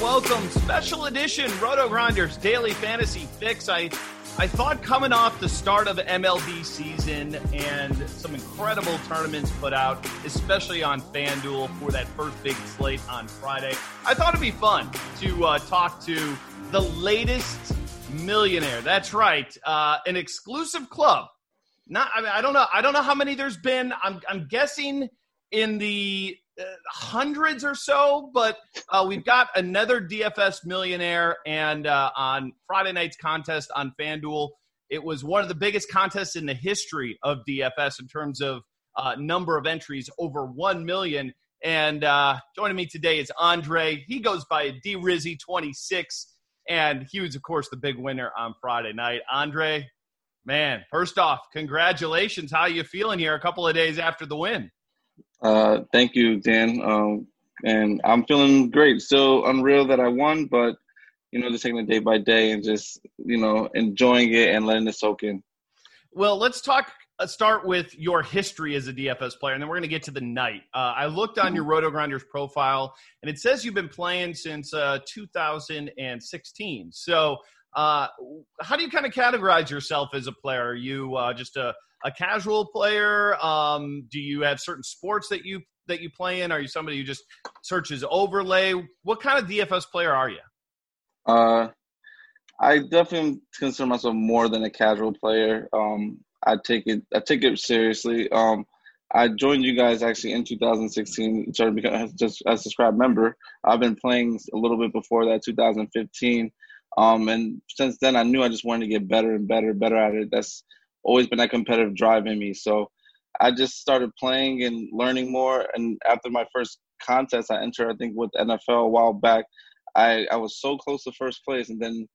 Welcome, special edition Roto Grinders Daily Fantasy Fix. I I thought coming off the start of MLB season and some incredible tournaments put out, especially on FanDuel for that first big slate on Friday, I thought it'd be fun to uh, talk to the latest millionaire. That's right, uh, an exclusive club. Not, I mean, I don't know. I don't know how many there's been. I'm, I'm guessing in the hundreds or so, but uh, we've got another DFS millionaire. And uh, on Friday night's contest on FanDuel, it was one of the biggest contests in the history of DFS in terms of uh, number of entries, over 1 million. And uh, joining me today is Andre. He goes by D Rizzy 26, and he was, of course, the big winner on Friday night. Andre, man, first off, congratulations. How you feeling here a couple of days after the win? Uh, thank you, Dan. Um, and I'm feeling great. Still unreal that I won, but you know, just taking it day by day and just you know enjoying it and letting it soak in. Well, let's talk. Let's start with your history as a DFS player, and then we're going to get to the night. Uh, I looked on your Roto Grinders profile, and it says you've been playing since uh, 2016. So, uh, how do you kind of categorize yourself as a player? Are you uh, just a a casual player? Um, do you have certain sports that you that you play in? Are you somebody who just searches overlay? What kind of DFS player are you? Uh, I definitely consider myself more than a casual player. Um, I take it I take it seriously. Um, I joined you guys actually in 2016. Started becoming just a subscribed member. I've been playing a little bit before that, 2015. Um, and since then, I knew I just wanted to get better and better, better at it. That's always been that competitive drive in me. So I just started playing and learning more. And after my first contest, I entered, I think, with NFL a while back. I, I was so close to first place. And then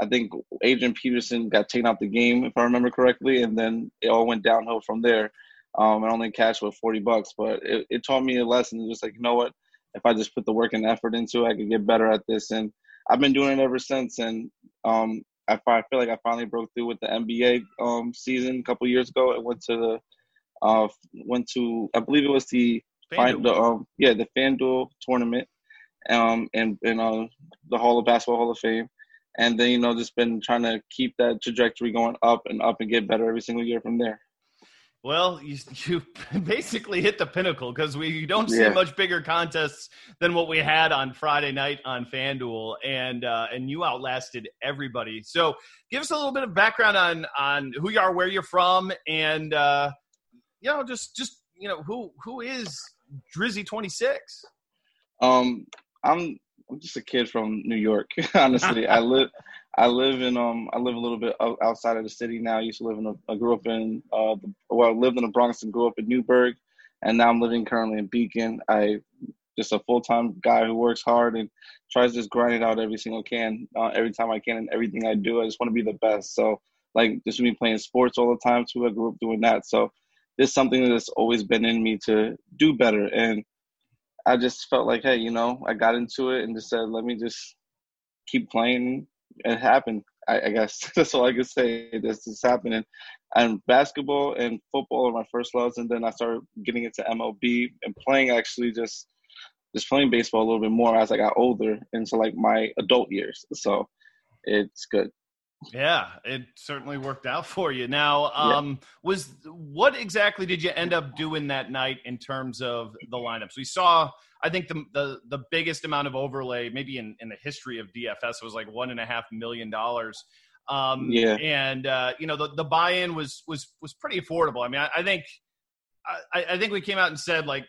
I think Adrian Peterson got taken out the game, if I remember correctly. And then it all went downhill from there. Um, I only cashed with 40 bucks, but it, it taught me a lesson. Was like, you know what? If I just put the work and effort into it, I could get better at this. And I've been doing it ever since. And um, I, I feel like I finally broke through with the NBA um, season a couple years ago. I went to the uh, went to I believe it was the the um, yeah the FanDuel tournament um and in uh, the Hall of Basketball Hall of Fame. and then you know just been trying to keep that trajectory going up and up and get better every single year from there. Well, you, you basically hit the pinnacle because we don't see yeah. much bigger contests than what we had on Friday night on FanDuel, and uh, and you outlasted everybody. So, give us a little bit of background on on who you are, where you're from, and uh, you know, just just you know, who who is Drizzy twenty six. Um, I'm I'm just a kid from New York. Honestly, I live I live in um I live a little bit outside of the city now. I used to live in a, I grew up in uh the, well I lived in the Bronx and grew up in Newburgh, and now I'm living currently in Beacon. I just a full time guy who works hard and tries to grind it out every single can uh, every time I can and everything I do. I just want to be the best. So like just me playing sports all the time too. I grew up doing that. So it's something that's always been in me to do better and. I just felt like, hey, you know, I got into it and just said, let me just keep playing it happened. I, I guess that's all I could say. This is happening. And basketball and football are my first loves, and then I started getting into MLB and playing actually just just playing baseball a little bit more as I got older into like my adult years. So it's good. Yeah, it certainly worked out for you. Now, um, yeah. was what exactly did you end up doing that night in terms of the lineups? We saw, I think the the, the biggest amount of overlay, maybe in, in the history of DFS, was like one and a half million dollars. Um, yeah, and uh, you know the, the buy in was was was pretty affordable. I mean, I, I think I, I, think we came out and said like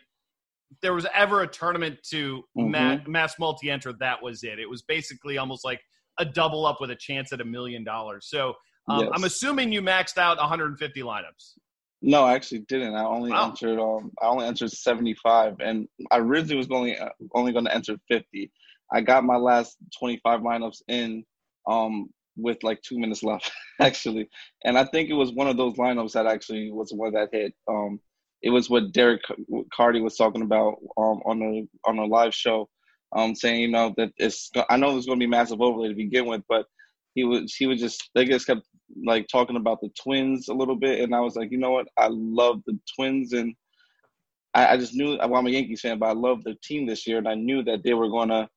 there was ever a tournament to mm-hmm. mass, mass multi enter, that was it. It was basically almost like a double up with a chance at a million dollars. So um, yes. I'm assuming you maxed out 150 lineups. No, I actually didn't. I only wow. entered um I only entered 75 and I originally was only uh, only going to enter 50. I got my last 25 lineups in um with like 2 minutes left actually. And I think it was one of those lineups that actually was the one that hit um it was what Derek Carty was talking about um on the on a live show um, saying you know that it's I know there's going to be massive overlay to begin with, but he was he was just they just kept like talking about the twins a little bit, and I was like, you know what, I love the twins, and I, I just knew well, I'm a Yankees fan, but I love the team this year, and I knew that they were going to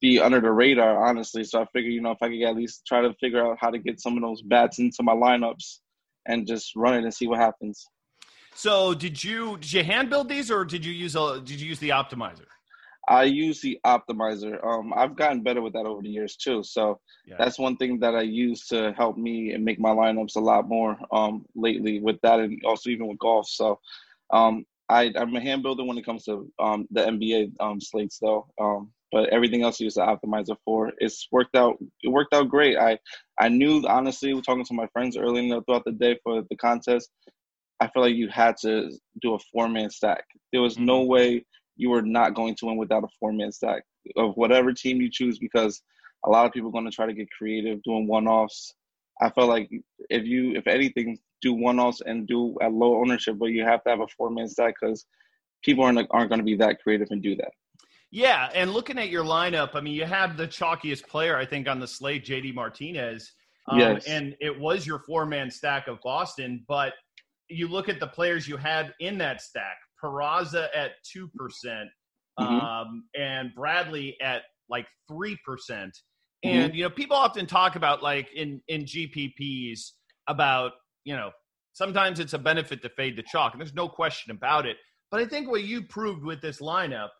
be under the radar, honestly. So I figured, you know, if I could at least try to figure out how to get some of those bats into my lineups and just run it and see what happens. So did you did you hand build these or did you use a did you use the optimizer? I use the optimizer. Um, I've gotten better with that over the years too. So yeah. that's one thing that I use to help me and make my lineups a lot more um, lately with that, and also even with golf. So um, I, am a hand builder when it comes to um, the NBA um, slates, though. Um, but everything else I use the optimizer for. It's worked out. It worked out great. I I knew honestly, talking to my friends earlier throughout the day for the contest. I feel like you had to do a four man stack. There was no mm-hmm. way you are not going to win without a four man stack of whatever team you choose because a lot of people are going to try to get creative doing one offs. I felt like if you, if anything, do one offs and do at low ownership, but you have to have a four man stack because people aren't aren't going to be that creative and do that. Yeah, and looking at your lineup, I mean, you have the chalkiest player I think on the slate, JD Martinez. Um, yes. And it was your four man stack of Boston, but you look at the players you had in that stack Peraza at 2%, mm-hmm. um, and Bradley at like 3%. Mm-hmm. And, you know, people often talk about like in, in GPPs about, you know, sometimes it's a benefit to fade the chalk, and there's no question about it. But I think what you proved with this lineup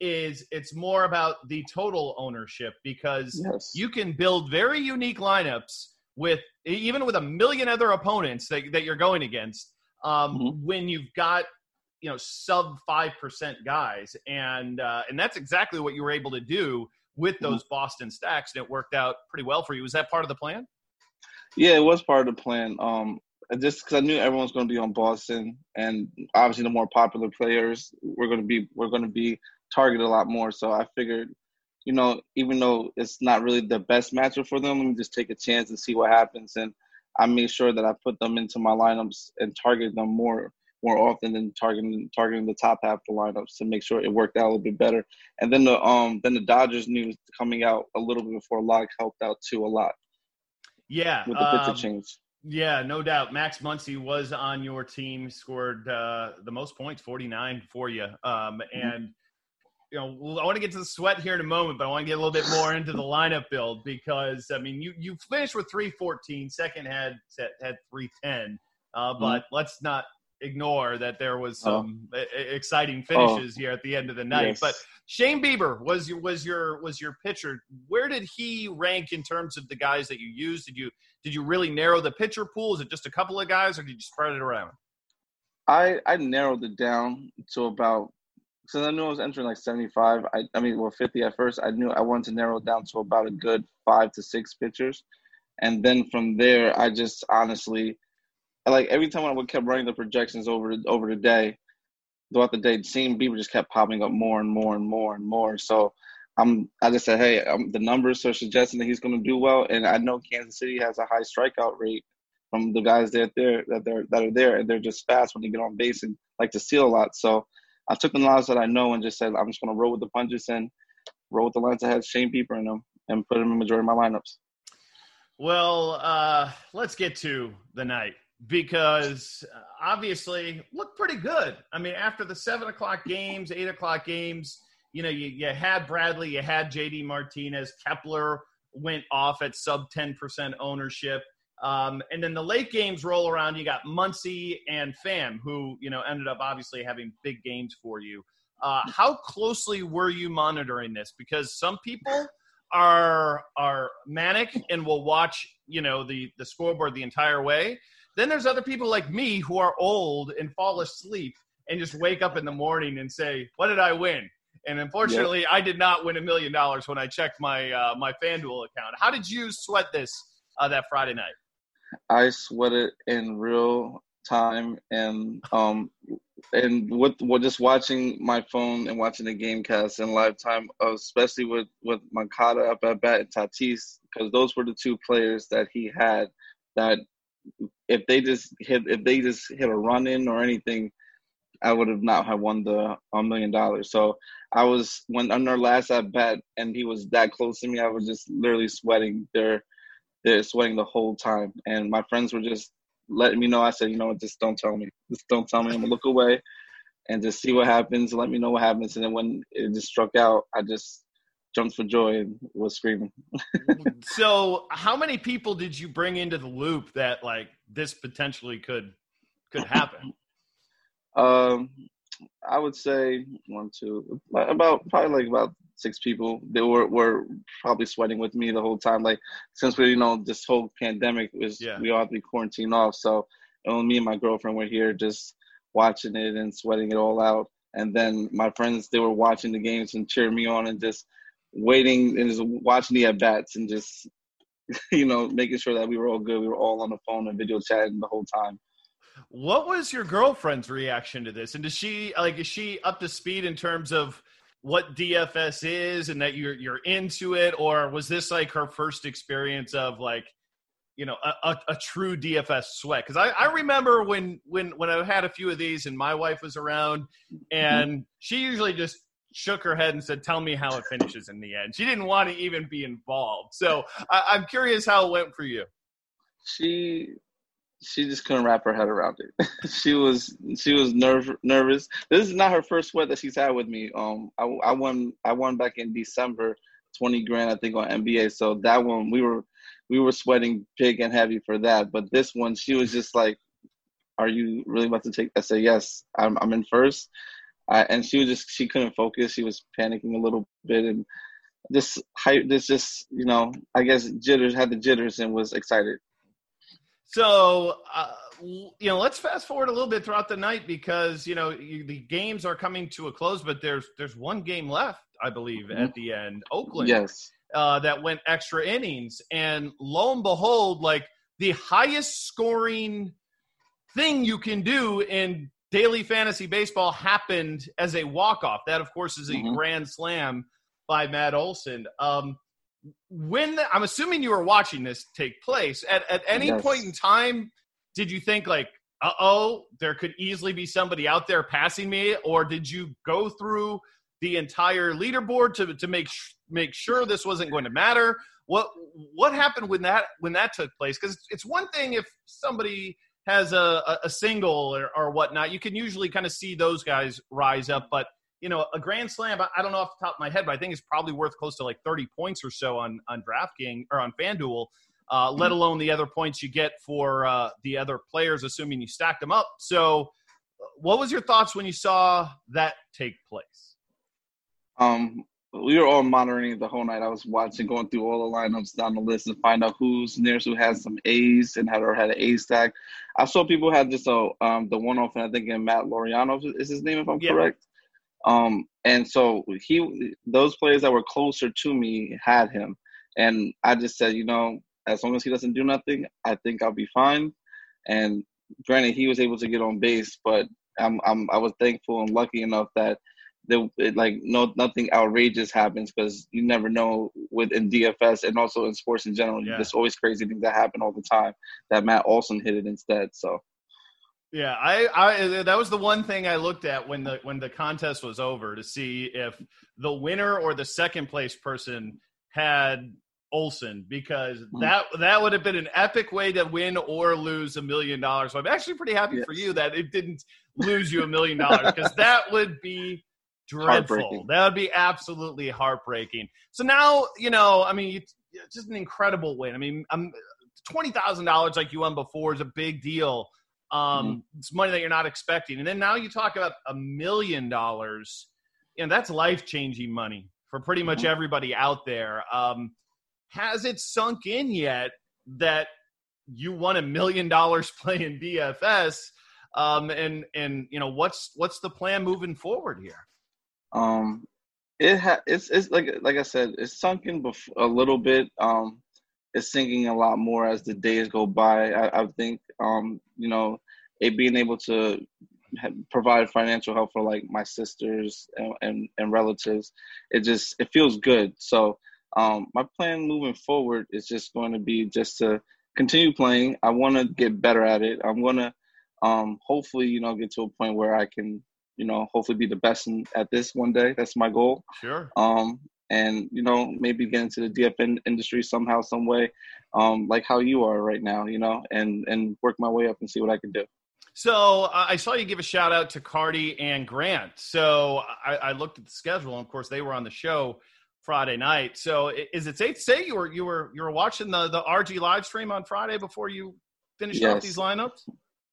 is it's more about the total ownership because yes. you can build very unique lineups with even with a million other opponents that, that you're going against um, mm-hmm. when you've got you know sub five percent guys, and uh, and that's exactly what you were able to do with mm-hmm. those Boston stacks, and it worked out pretty well for you. Was that part of the plan? Yeah, it was part of the plan. Um, just because I knew everyone's going to be on Boston, and obviously the more popular players we're going to be we're going to be targeted a lot more. So I figured, you know, even though it's not really the best matchup for them, let me just take a chance and see what happens. And I made sure that I put them into my lineups and target them more more often than targeting targeting the top half of the lineups to make sure it worked out a little bit better. And then the um then the Dodgers news coming out a little bit before lock helped out too a lot. Yeah, with the pitcher um, change. Yeah, no doubt. Max Muncy was on your team, scored uh, the most points, forty nine for you, um, mm-hmm. and you know, I want to get to the sweat here in a moment, but I want to get a little bit more into the lineup build because I mean, you you finished with 314, second had had 310, uh, mm-hmm. but mm-hmm. let's not ignore that there was oh. some oh. exciting finishes oh. here at the end of the night. Yes. But Shane Bieber was your was your was your pitcher. Where did he rank in terms of the guys that you used? Did you did you really narrow the pitcher pool? Is it just a couple of guys, or did you spread it around? I I narrowed it down to about since I knew I was entering like 75. I I mean, well, 50 at first. I knew I wanted to narrow it down to about a good five to six pitchers, and then from there, I just honestly like every time I would kept running the projections over over the day, throughout the day, seeing people just kept popping up more and more and more and more. So I'm I just said, hey, um, the numbers are suggesting that he's going to do well, and I know Kansas City has a high strikeout rate from the guys that there that they're that are there, and they're just fast when they get on base and like to steal a lot. So I took the lines that I know and just said I'm just going to roll with the punches and roll with the lines that had Shane Bieber in them and put him in the majority of my lineups. Well, uh, let's get to the night because uh, obviously looked pretty good. I mean, after the seven o'clock games, eight o'clock games, you know, you, you had Bradley, you had JD Martinez, Kepler went off at sub 10% ownership. Um, and then the late games roll around. You got Muncy and Pham, who you know ended up obviously having big games for you. Uh, how closely were you monitoring this? Because some people are are manic and will watch you know the the scoreboard the entire way. Then there's other people like me who are old and fall asleep and just wake up in the morning and say, "What did I win?" And unfortunately, yep. I did not win a million dollars when I checked my uh, my FanDuel account. How did you sweat this uh, that Friday night? I sweated in real time and um and with, just watching my phone and watching the game cast in live time, especially with with Moncada up at bat and Tatis, because those were the two players that he had that if they just hit if they just hit a run in or anything, I would have not have won the million dollars. So I was when on their last at bat and he was that close to me, I was just literally sweating. They're they're sweating the whole time, and my friends were just letting me know. I said, you know what, just don't tell me. Just don't tell me. I'm gonna look away and just see what happens. Let me know what happens. And then when it just struck out, I just jumped for joy and was screaming. so, how many people did you bring into the loop that like this potentially could could happen? um, I would say one, two, about probably like about six people. They were were probably sweating with me the whole time. Like since we, you know, this whole pandemic was, yeah. we all had to be quarantined off. So only me and my girlfriend were here just watching it and sweating it all out. And then my friends, they were watching the games and cheering me on and just waiting and just watching the at bats and just you know making sure that we were all good. We were all on the phone and video chatting the whole time. What was your girlfriend's reaction to this? And does she like is she up to speed in terms of what DFS is and that you're you're into it, or was this like her first experience of like you know a, a, a true DFS sweat? Because I, I remember when when when I had a few of these and my wife was around, mm-hmm. and she usually just shook her head and said, "Tell me how it finishes in the end." She didn't want to even be involved. So I, am curious how it went for you. She she just couldn't wrap her head around it. she was she was nerve, nervous. This is not her first sweat that she's had with me. Um, I, I won I won back in December, twenty grand I think on NBA. So that one we were we were sweating big and heavy for that. But this one she was just like, "Are you really about to take?" I said, "Yes, I'm I'm in first. I, and she was just she couldn't focus. She was panicking a little bit and just hype. This just you know I guess jitters had the jitters and was excited. So uh, you know, let's fast forward a little bit throughout the night because you know you, the games are coming to a close, but there's there's one game left, I believe, mm-hmm. at the end. Oakland, yes, uh, that went extra innings, and lo and behold, like the highest scoring thing you can do in daily fantasy baseball happened as a walk off. That, of course, is a mm-hmm. grand slam by Matt Olson. Um, when the, I'm assuming you were watching this take place at, at any yes. point in time, did you think like, uh oh, there could easily be somebody out there passing me, or did you go through the entire leaderboard to to make sh- make sure this wasn't going to matter? What what happened when that when that took place? Because it's one thing if somebody has a, a single or, or whatnot, you can usually kind of see those guys rise up. But you know, a grand slam, I don't know off the top of my head, but I think it's probably worth close to like 30 points or so on, on DraftKings or on FanDuel, uh, let alone the other points you get for uh, the other players, assuming you stack them up. So, what was your thoughts when you saw that take place? Um, we were all monitoring the whole night. I was watching, going through all the lineups down the list and find out who's nearest who has some A's and had or had an A stack. I saw people had just a um the one off, and I think in Matt Laureano is his name if I'm yeah. correct. Um, and so he those players that were closer to me had him, and I just said, you know, as long as he doesn't do nothing, I think I'll be fine. And granted, he was able to get on base, but I'm, I'm I was thankful and lucky enough that like no nothing outrageous happens because you never know within DFS and also in sports in general. Yeah. There's always crazy things that happen all the time. That Matt Olson hit it instead. So. Yeah, I, I that was the one thing I looked at when the when the contest was over to see if the winner or the second place person had Olson because hmm. that that would have been an epic way to win or lose a million dollars. So I'm actually pretty happy yes. for you that it didn't lose you a million dollars because that would be dreadful. That would be absolutely heartbreaking. So now you know, I mean, it's just an incredible win. I mean, I'm twenty thousand dollars like you won before is a big deal. Um, mm-hmm. It's money that you're not expecting, and then now you talk about a million dollars. and that's life changing money for pretty much mm-hmm. everybody out there. Um, has it sunk in yet that you won a million dollars playing DFS? Um, and and you know what's what's the plan moving forward here? Um, it ha- it's it's like like I said, it's sunken bef- a little bit. Um, it's sinking a lot more as the days go by. I, I think um, you know, it being able to provide financial help for like my sisters and, and, and relatives, it just it feels good. So um, my plan moving forward is just going to be just to continue playing. I want to get better at it. I'm going to um, hopefully, you know, get to a point where I can, you know, hopefully be the best in, at this one day. That's my goal. Sure. Um, and you know, maybe get into the DFN industry somehow, some way, um, like how you are right now, you know, and and work my way up and see what I can do. So uh, I saw you give a shout out to Carty and Grant. So I, I looked at the schedule, and of course they were on the show Friday night. So is it safe to say you were you were you were watching the the RG live stream on Friday before you finished yes. off these lineups?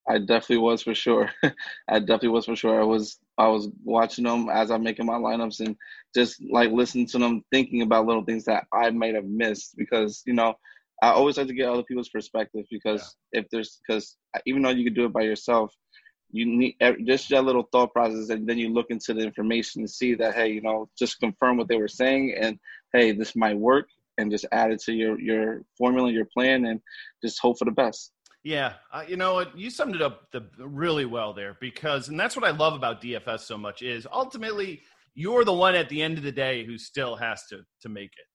I definitely was for sure. I definitely was for sure. I was I was watching them as I'm making my lineups and just like listening to them, thinking about little things that I might have missed because you know I always like to get other people's perspective because yeah. if there's because even though you could do it by yourself, you need just that little thought process and then you look into the information and see that hey you know just confirm what they were saying and hey this might work and just add it to your your formula your plan and just hope for the best yeah uh, you know you summed it up the, really well there because and that's what i love about dfs so much is ultimately you're the one at the end of the day who still has to to make it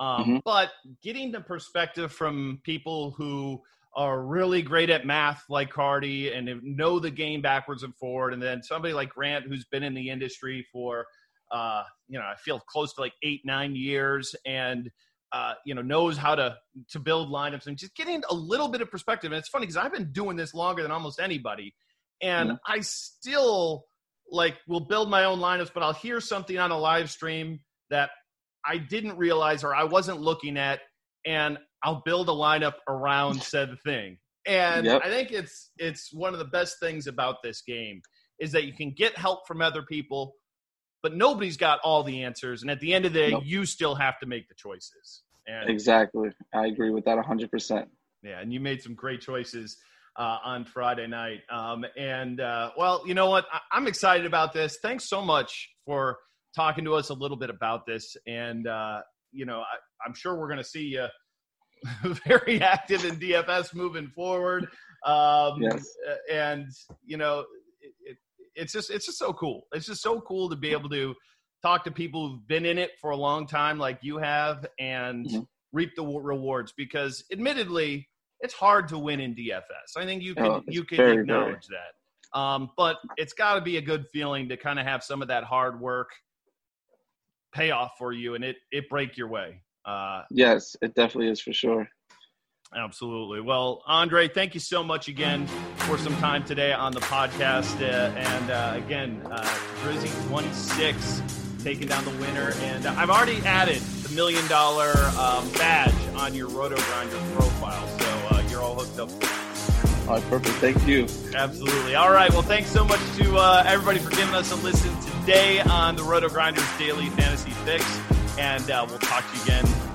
um, mm-hmm. but getting the perspective from people who are really great at math like Carty and know the game backwards and forward. And then somebody like Grant, who's been in the industry for, uh, you know, I feel close to like eight, nine years and, uh, you know, knows how to, to build lineups and just getting a little bit of perspective. And it's funny because I've been doing this longer than almost anybody. And mm-hmm. I still like will build my own lineups, but I'll hear something on a live stream that I didn't realize or I wasn't looking at. And I'll build a lineup around said thing. And yep. I think it's it's one of the best things about this game is that you can get help from other people, but nobody's got all the answers. And at the end of the day, nope. you still have to make the choices. And exactly, I agree with that hundred percent. Yeah, and you made some great choices uh, on Friday night. Um, and uh, well, you know what? I- am excited about this. Thanks so much for talking to us a little bit about this. And uh, you know, I- am sure we're going to see you very active in DFS moving forward. Um, yes. And you know, it's just it's just so cool. It's just so cool to be able to talk to people who've been in it for a long time, like you have, and mm-hmm. reap the rewards. Because admittedly, it's hard to win in DFS. I think you can oh, you can very, acknowledge very. that. Um, but it's got to be a good feeling to kind of have some of that hard work pay off for you, and it it break your way. Uh, yes, it definitely is for sure. Absolutely. Well, Andre, thank you so much again for some time today on the podcast. Uh, and uh, again, uh, Drizzy 26 taking down the winner. And I've already added the million dollar um, badge on your Roto Grinder profile. So uh, you're all hooked up. All right, perfect. Thank you. Absolutely. All right. Well, thanks so much to uh, everybody for giving us a listen today on the Roto Grinders Daily Fantasy Fix. And uh, we'll talk to you again.